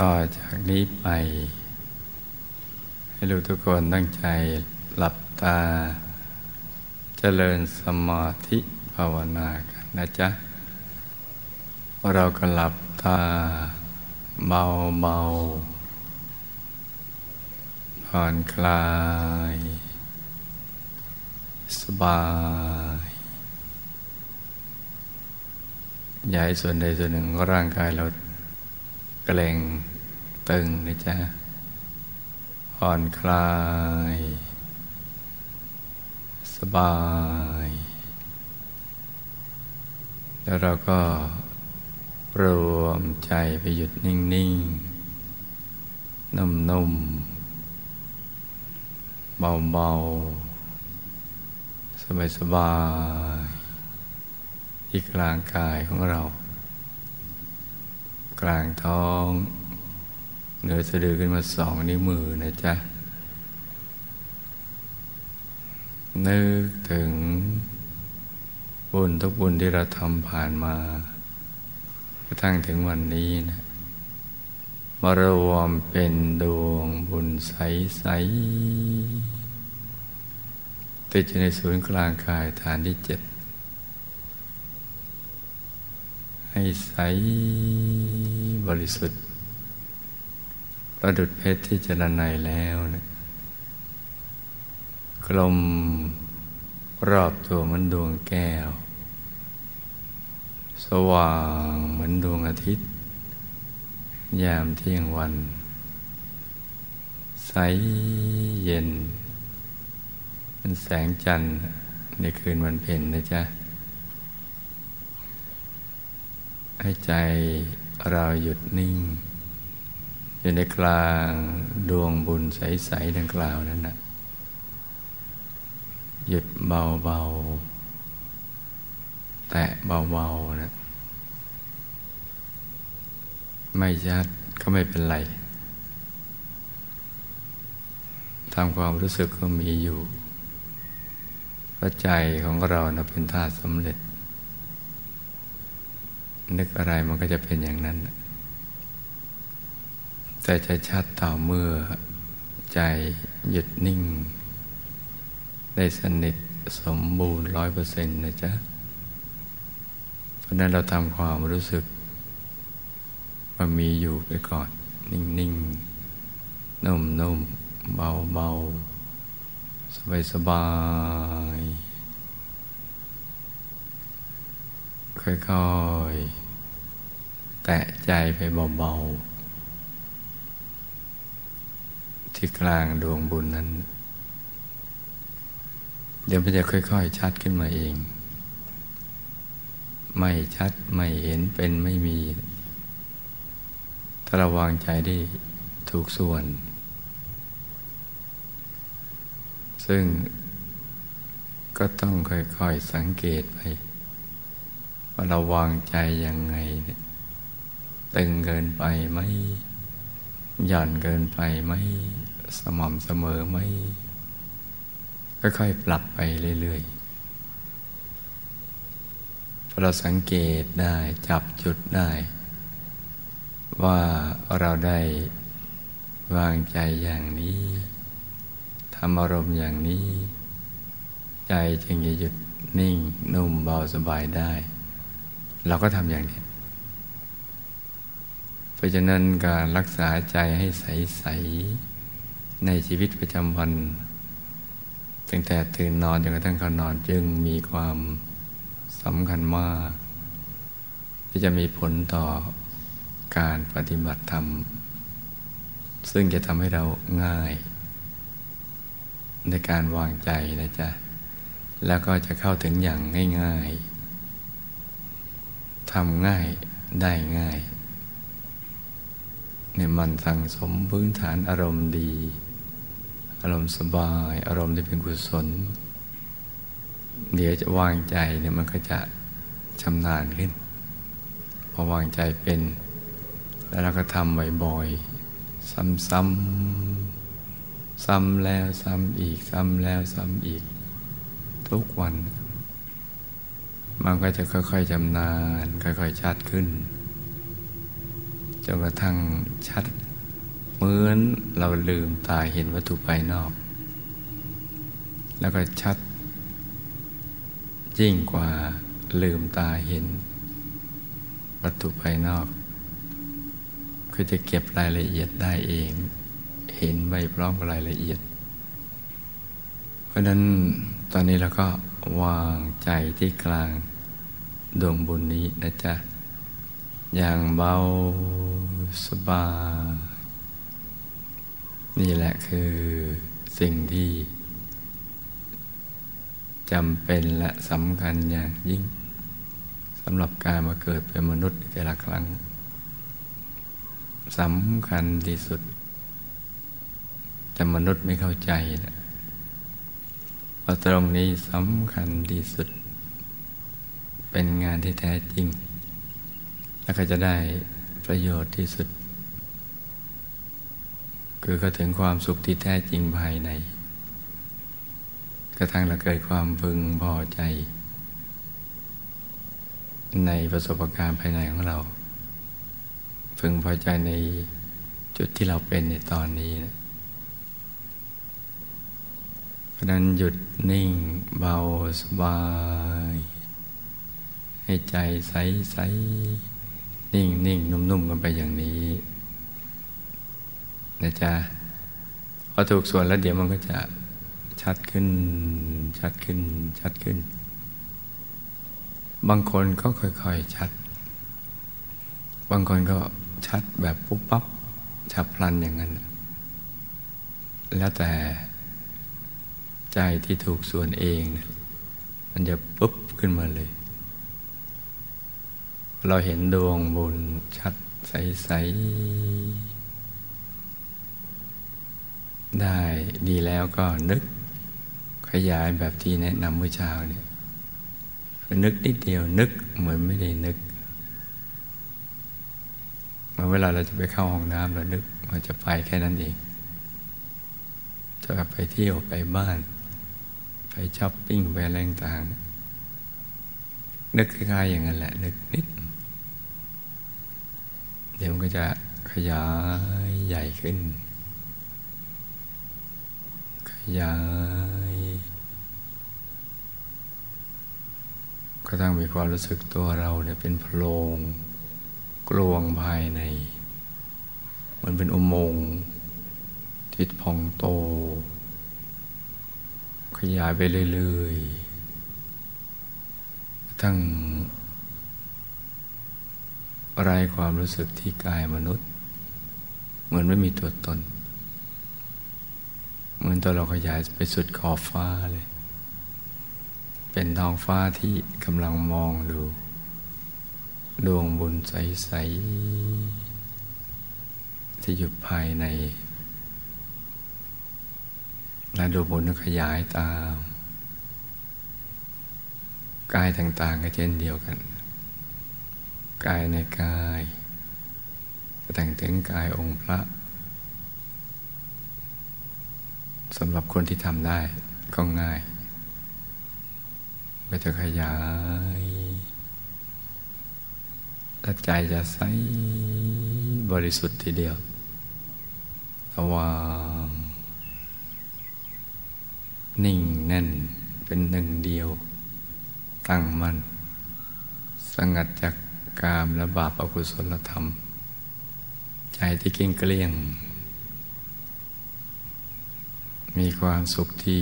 ต่อจากนี้ไป ให้ลูกทุกคนตั้งใจหลับตาเจริญสมาธิภาวนากันนะจ๊ะ เราก็หลับตาเบาเบาผ่อนคลาย สบายย้ายส่วนใดส่วนหนึ่งของร่างกายเราเกร็ง ตึงนะจ๊ะผ่อนคลาย สบาย แล้วเราก็รวมใจไปหยุดนิ่งๆนุ่มๆ เบาๆ สบายๆ ที่กลางกายของเรา กลางท้อง เหนือสะดือขึ้นมาสองนิ้วมือนะจ๊ะ นึกถึง บุญทุกบุญที่เราทำผ่านมากระทั่งถึงวันนี้นะมารวมเป็นดวงบุญใส ๆ ติดอยู่ในศูนย์กลางกายฐานที่เจ็ดให้ใสบริสุทธิ์ ประดุดเพชรที่จรไนแล้วนะกลมรอบตัวเหมือนดวงแก้ว สว่างเหมือนดวงอาทิตย์ ยามเที่ยงวัน ใสเย็น เป็นแสงจันทร์ในคืนวันเพ็ญนะจ๊ะ ให้ใจเราหยุดนิ่ง อยู่ในกลางดวงบุญใส ๆ ดังกล่าวนั้นนะหยุดเบา ๆ แตะเบา ๆ นะ ไม่ชัดก็ไม่เป็นไรทำความรู้สึกก็มีอยู่พราะใจของเรานะเป็นธาตุสำเร็จ นึกอะไรมันก็จะเป็นอย่างนั้น แต่จะชัดต่อเมื่อใจหยุดนิ่ง ได้สนิทสมบูรณ์ร้อยเปอร์เซ็นต์นะจ๊ะ เพราะนั้นเราทำความรู้สึกว่ามีอยู่ไปก่อน นิ่งๆ นุ่มๆ เบาๆ สบายๆ ค่อยๆ แตะใจไปเบาๆ ที่กลางดวงบุญนั้น เดี๋ยวมันจะค่อย ๆ ชัดขึ้นมาเอง ไม่ชัดไม่เห็นเป็นไม่มี ถ้าเราวางใจได้ถูกส่วน ซึ่งก็ต้องค่อยๆสังเกตไป ว่าเราวางใจยังไงเนี่ยตึงเกินไปไหมหย่อนเกินไปไหม สม่ำเสมอไหมค่อยๆปรับไปเรื่อยๆพอเราสังเกตได้จับจุดได้ ว่าเราได้วางใจอย่างนี้ทำอารมณ์อย่างนี้ ใจจึงจะหยุดนิ่งนุ่มเบาสบายได้ เราก็ทำอย่างนี้เพราะฉะนั้นการรักษาใจให้ใสๆ ในชีวิตประจำวัน ตั้งแต่ตื่นนอนจนกระทั่งเข้านอนจึงมีความสำคัญมาก ที่จะมีผลต่อการปฏิบัติธรรม ซึ่งจะทำให้เราง่าย ในการวางใจนะจ๊ะ แล้วก็จะเข้าถึงอย่างง่ายๆทำง่ายได้ง่ายเนี่ยมันสั่งสมพื้นฐานอารมณ์ดี อารมณ์สบาย อารมณ์ที่เป็นกุศล เดี๋ยวจะวางใจเนี่ยมันก็จะชำนาญขึ้น พอวางใจเป็น แล้วเราก็ทำบ่อยๆ ซ้ำๆ ซ้ำแล้วซ้ำอีก ซ้ำแล้วซ้ำอีก ทุกวัน มันก็จะค่อยๆชำนาญ ค่อยๆชัดขึ้นจจนกระทั่งชัด เหมือนเราลืมตาเห็นวัตถุภายนอก แล้วก็ชัด ยิ่งกว่าลืมตาเห็น วัตถุภายนอก คือจะเก็บรายละเอียดได้เอง เห็นไม่พร้อมกับรายละเอียด เพราะนั้นตอนนี้เราก็วางใจที่กลางดวงบุญนี้นะจ๊ะ อย่างเบาสบาย นี่แหละคือสิ่งที่จำเป็นและสำคัญอย่างยิ่งสำหรับการมาเกิดเป็นมนุษย์แต่ละครั้งสำคัญที่สุด แต่มนุษย์ไม่เข้าใจนะเพราะตรงนี้สำคัญที่สุด เป็นงานที่แท้จริง แล้วก็จะได้ประโยชน์ที่สุด คือก็ถึงความสุขที่แท้จริงภายใน กระทั่งเราเกิดความพึงพอใจ ในประสบการณ์ภายในของเรา พึงพอใจในจุดที่เราเป็นในตอนนี้นะเพราะนั้นหยุดนิ่งเบาสบาย ให้ใจใสใสนิ่งนิ่งนุ่มๆกันไปอย่างนี้ นะจ๊ะพอถูกส่วนแล้วเดี๋ยวมันก็จะชัดขึ้น ชัดขึ้น ชัดขึ้น บางคนก็ค่อยๆชัด บางคนก็ชัดแบบปุ๊บปั๊บฉับพลันอย่างนั้น แล้วแต่ใจที่ถูกส่วนเองมันจะปุ๊บขึ้นมาเลย เราเห็นดวงบุญชัดใสๆ ได้ดีแล้วก็นึกขยายแบบที่แนะนำเมื่อเช้าเนี่ยนึกนิดเดียวนึกเหมือนไม่ได้นึกเมื่อเวลาเราจะไปเข้าห้องน้ำเรานึกว่าจะไปแค่นั้นเอง จะไปเที่ยวไปบ้าน ไปช้อปปิ้งไปอะไรต่างนึกคล้ายๆอย่างนั้นแหละ นึกนิด เดี๋ยวมันก็จะขยายใหญ่ขึ้น ยายก็ต้องมีความรู้สึกตัวเราเนี่ยเป็นโพรงกลวงภายในมันเป็นอุโมงค์ที่พองโต ขยายไปเรื่อยๆทั้งไรความรู้สึกที่กายมนุษย์ เหมือนไม่มีตัวตน เหมือนตัวเราขยายไปสุดขอบฟ้าเลย เป็นท้องฟ้าที่กำลังมองดู ดวงบุญใส ๆ ที่อยู่ภายใน และดวงบุญขยายตามกายต่าง ๆ ก็เช่นเดียวกัน กายในกาย แต่งถึงกายองค์พระ สำหรับคนที่ทำได้ก็ง่าย ก็จะขยายถ้าใจจะใสบริสุทธิ์ทีเดียวระวางนิ่งแน่นเป็นหนึ่งเดียว ตั้งมั่น สงัดจากกามและบาปอกุศลธรรม ใจที่เก่งเกลี้ยง มีความสุขที่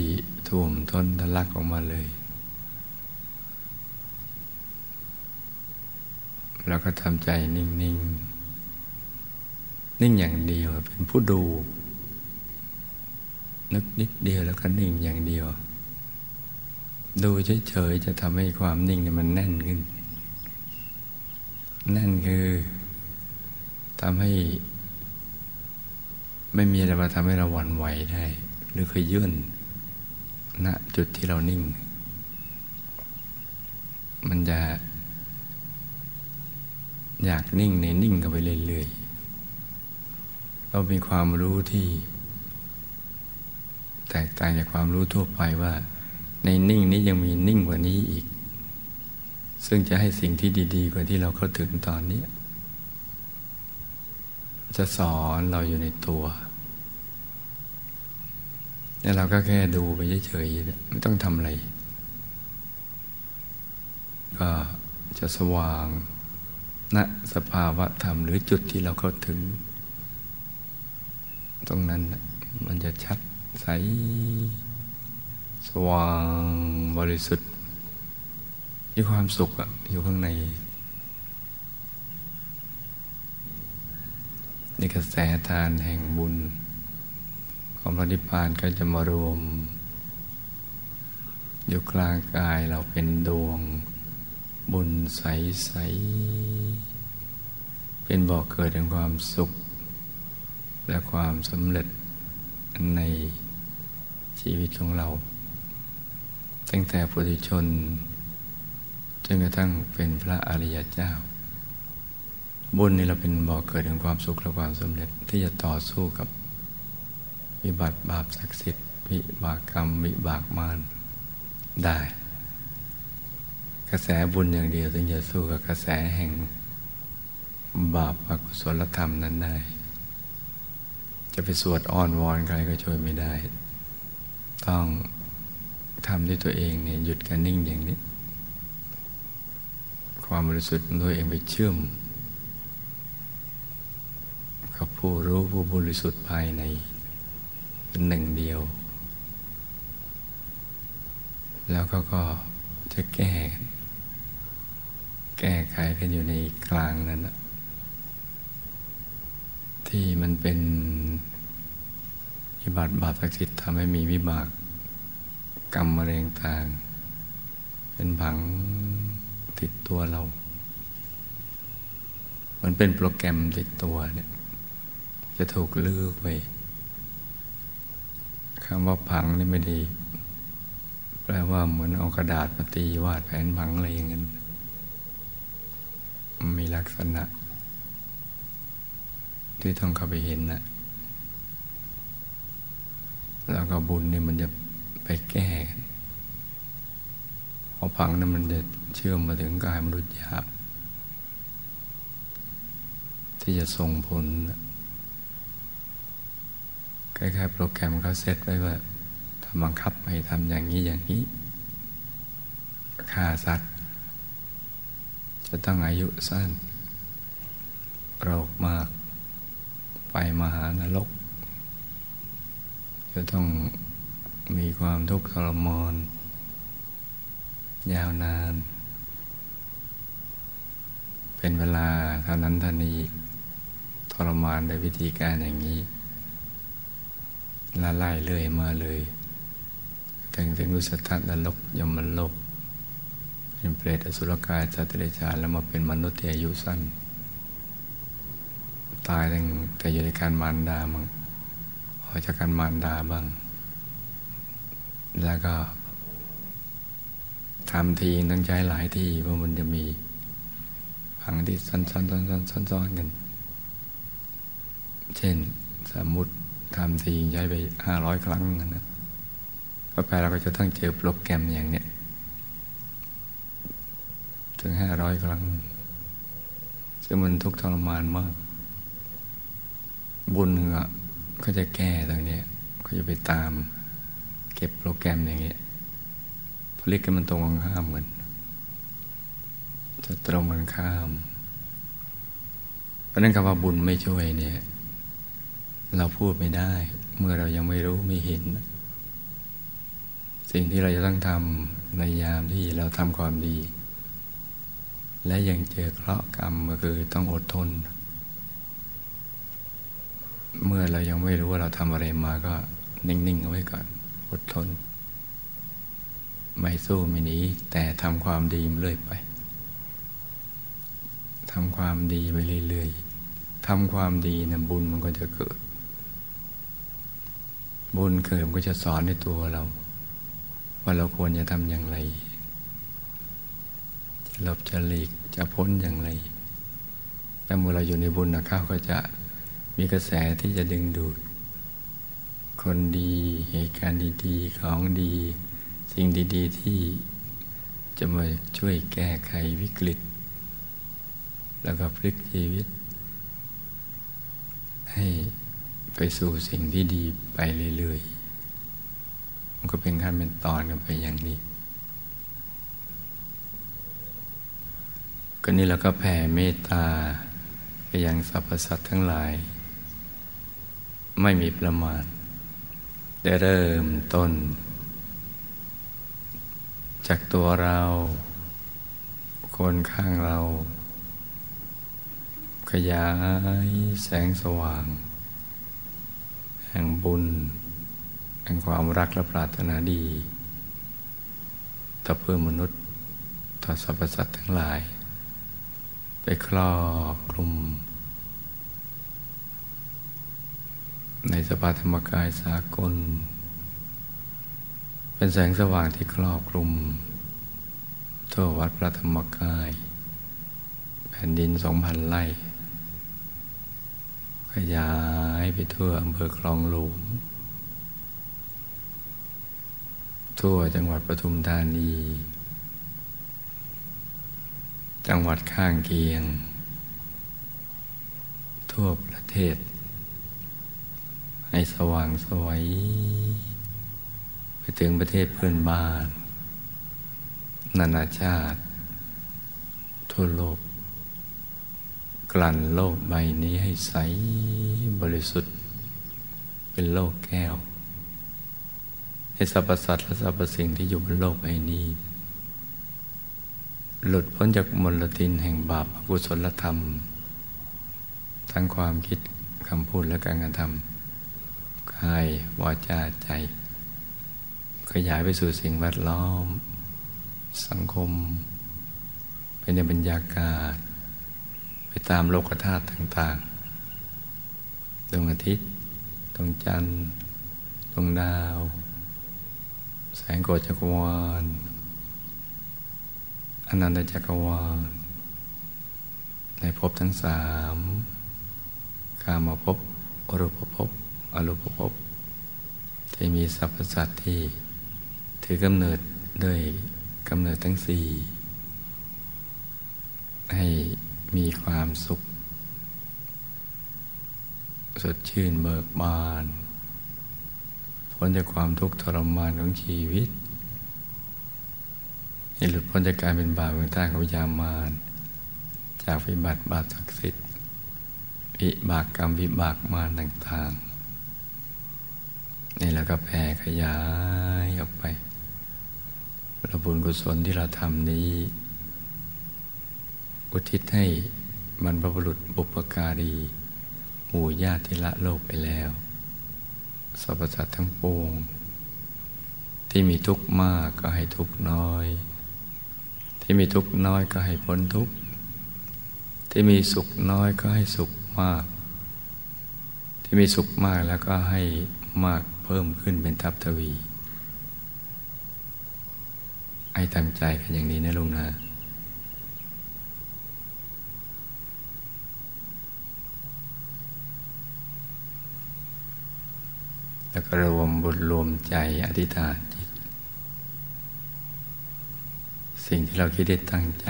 ท่วมท้นทะลักออกมาเลย แล้วก็ทำใจนิ่งๆนิ่งอย่างเดียวเป็นผู้ดู นึกนิดเดียวแล้วก็นิ่งอย่างเดียว ดูเฉยๆจะทำให้ความนิ่งเนี่ยมันแน่นขึ้น แน่นคือทำให้ ไม่มีอะไรมาทำให้เราหวั่นไหวได้ หรือเคยยื่นณจุดที่เรานิ่ง มันจะ อยากนิ่งในนิ่งกันไปเรื่อยๆเรามีความรู้ที่ แตกต่างจากความรู้ทั่วไปว่า ในนิ่งนี้ยังมีนิ่งกว่านี้อีก ซึ่งจะให้สิ่งที่ดี ๆ กว่าที่เราเข้าถึงตอนนี้ จะสอนเราอยู่ในตัว นี่เราก็แค่ดูไปเฉยๆไม่ต้องทำอะไร ก็จะสว่างณสภาวะธรรมหรือจุดที่เราเข้าถึง ตรงนั้นมันจะชัดใส สว่างบริสุทธิ์มีความสุขอยู่ข้างในในกระแสทานแห่งบุญ ของพระนิพพานก็จะมารวม อยู่กลางกายเราเป็นดวง บุญใสใสเป็นบ่อกเกิดแห่งความสุข และความสำเร็จในชีวิตของเรา ตั้งแต่ปุถุชนจนกระทั่งเป็นพระอริยเจ้า บุญนี่เราเป็นบ่อกเกิดแห่งความสุขและความสำเร็จที่จะต่อสู้กับ วิบัติบาปศักดิ์สิทธิ์วิบากกรรมวิบากมารได้ กระแสบุญอย่างเดียวถึงจะสู้กับกระแสแห่งบาปอกุศลธรรมนั้นได้ จะไปสวดอ้อนวอนใครก็ช่วยไม่ได้ ต้องทำด้วยตัวเองเนี่ยหยุดการนิ่งอย่างนี้ ความบริสุทธิ์ตัวเองไปเชื่อมกับผู้รู้ผู้บริสุทธิ์ภายใน เป็นหนึ่งเดียว แล้วก็ก็จะแก้ แก้ไขกันอยู่ในกลางนั้นที่มันเป็นวิบากบาปศักดิ์สิทธิ์ทำให้มีวิบากกรรมมะเร็งต่าง เป็นผังติดตัวเรา มันเป็นโปรแกรมติดตัวเนี่ย จะถูกลือกไป คำว่าผังนี่ไม่ดีแปลว่าเหมือนเอากระดาษมาตีวาดแผนผังอะไรอย่างนั้นมีลักษณะ ที่ต้องเข้าไปเห็นนะแล้วก็บุญนี่มันจะไปแก้เพราะผังนั้นมันจะเชื่อมมาถึงกายมนุษย์หยาบที่จะส่งผล คล้ายๆโปรแกรมเขาเซตไว้ว่าทำบังคับให้ทำอย่างนี้อย่างนี้ฆ่าสัตว์ จะต้องอายุสั้น โรคมาก ไปมหานรก จะต้องมีความทุกข์ทรมานยาวนาน เป็นเวลาเท่านั้นเท่านี้ทรมานโดยวิธีการอย่างนี้ ละไล่เรื่อยมาเลยถึงถึงอุสธนรกยมโลก เป็นเปรตอสุรกายสัตว์เดรัจฉานแล้วมาเป็นมนุษย์ที่อายุสั้น ตายตั้งแต่อยู่ในการมารดาบ้างออกจากการมารดาบ้าง แล้วก็ทำทีต้องใช้หลายที่เพราะมันจะมีผังที่ซ้อนๆซ้อนๆกัน เช่น สมมุติ ทำทีใช้ไปห้าร้อยครั้งนะก็ไปเราก็จะต้องเจอโปรแกรมอย่างเนี้ยถึงห้าร้อยครั้ง ซึ่งมันทุกทรมานมาก บุญอะก็จะแก้ตรงนี้ก็จะไปตาม เก็บโปรแกรมอย่างเงี้ยผลิตกันมันตรงกันข้ามกันจะตรงกันข้าม เพราะนั้นคำว่าบุญไม่ช่วยเนี่ย เราพูดไม่ได้ เมื่อเรายังไม่รู้ไม่เห็น สิ่งที่เราจะต้องทำในยามที่เราทำความดี และยังเจอเคราะห์กรรมก็คือต้องอดทน เมื่อเรายังไม่รู้ว่าเราทำอะไรมาก็นิ่งๆเอาไว้ก่อน อดทน ไม่สู้ไม่หนีแต่ทำความดีเรื่อยไปทำความดีไปเรื่อยๆทำความดีนะบุญมันก็จะเกิด บุญเกิดก็จะสอนในตัวเรา ว่าเราควรจะทำอย่างไร จะหลบจะหลีกจะพ้นอย่างไรแต่เมื่อเราอยู่ในบุญนะข้าก็จะมีกระแสที่จะดึงดูด คนดีเหตุการณ์ดีๆของดี สิ่งดีๆที่จะมาช่วยแก้ไขวิกฤต แล้วก็พลิกชีวิตใให้ ไปสู่สิ่งที่ดีไปเรื่อยๆ มันก็เป็นขั้นเป็นตอนกันไปอย่างนี้ ก็นี่เราก็แผ่เมตตาไปยังสรรพสัตว์ทั้งหลาย ไม่มีประมาณได้เริ่มต้น จากตัวเรา คนข้างเรา ขยายแสงสว่าง ห่งบุญ แห่งความรักและปรารถนาดี ต่อเพื่อมนุษย์ ต่อสรรพสัตว์ทั้งหลาย ไปครอบคลุม ในสภาธรรมกายสากล เป็นแสงสว่างที่ครอบคลุม ทั่ววัดพระธรรมกาย แผ่นดินสองพันไร่ ขยายไปทั่วอำเภอคลองหลวงทั่วจังหวัดปทุมธานี จังหวัดข้างเคียง ทั่วประเทศ ให้สว่างสวย ไปถึงประเทศเพื่อนบ้าน นานาชาติ ทั่วโลก กลั่นโลกใบนี้ให้ใสบริสุทธิ์ เป็นโลกแก้ว ให้สรรพสัตว์และสรรพสิ่งที่อยู่บนโลกใบนี้ หลุดพ้นจากมลทินแห่งบาปอกุศลธรรม ทั้งความคิดคำพูดและการกระทำกายวาจาใจ ขยายไปสู่สิ่งแวดล้อม สังคม เป็นในบรรยากาศ ไปตามโลกธาตุต่างๆ ดวงอาทิตย์ ดวงจันทร์ ดวงดาว แสงโกจักรวาลอนันตจักรวาล ในภพทั้งสามกามาภพอรูปภพอรูปภพที่มีสรรพสัตว์ที่ ถือกำเนิดด้วยกำเนิดทั้งสี่ให้ มีความสุข สดชื่นเบิกบานพ้นจากความทุกข์ทรมานของชีวิตให้หลุดพ้นจากการเป็นบาปเป็นท่าของยามานจากวิบัติบาปศักดิ์สิทธิ์วิบากกรรมวิบากมารต่างๆนี่แล้วก็แผ่ขยายออกไป ระบุญกุศลที่เราทำนี้ อุทิศให้มันพระบุรุษบุปการี หมู่ญาติที่ละโลกไปแล้วสรรพสัตว์ทั้งปวง ที่มีทุกข์มากก็ให้ทุกข์น้อย ที่มีทุกข์น้อยก็ให้พ้นทุกข์ ที่มีสุขน้อยก็ให้สุขมาก ที่มีสุขมากแล้วก็ให้มากเพิ่มขึ้นเป็นทับทวี ให้ตั้งใจกันอย่างนี้นะลุงนะ แล้วก็รวมบุญรวมใจอธิษฐานจิต สิ่งที่เราคิดได้ตั้งใจ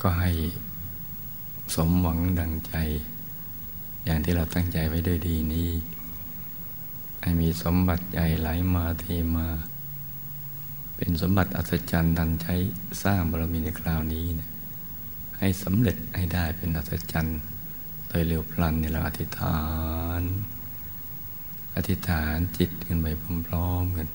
ก็ให้สมหวังดังใจ อย่างที่เราตั้งใจไว้ด้วยดีนี้ให้มีสมบัติใหญ่ไหลมาเทมา เป็นสมบัติอัศจรรย์ดันใช้สร้างบารมีในคราวนี้นะให้สำเร็จให้ได้เป็นอัศจรรย์โดยเร็วพลันในเราอธิษฐาน อธิษฐานจิตกันไปพร้อมๆกัน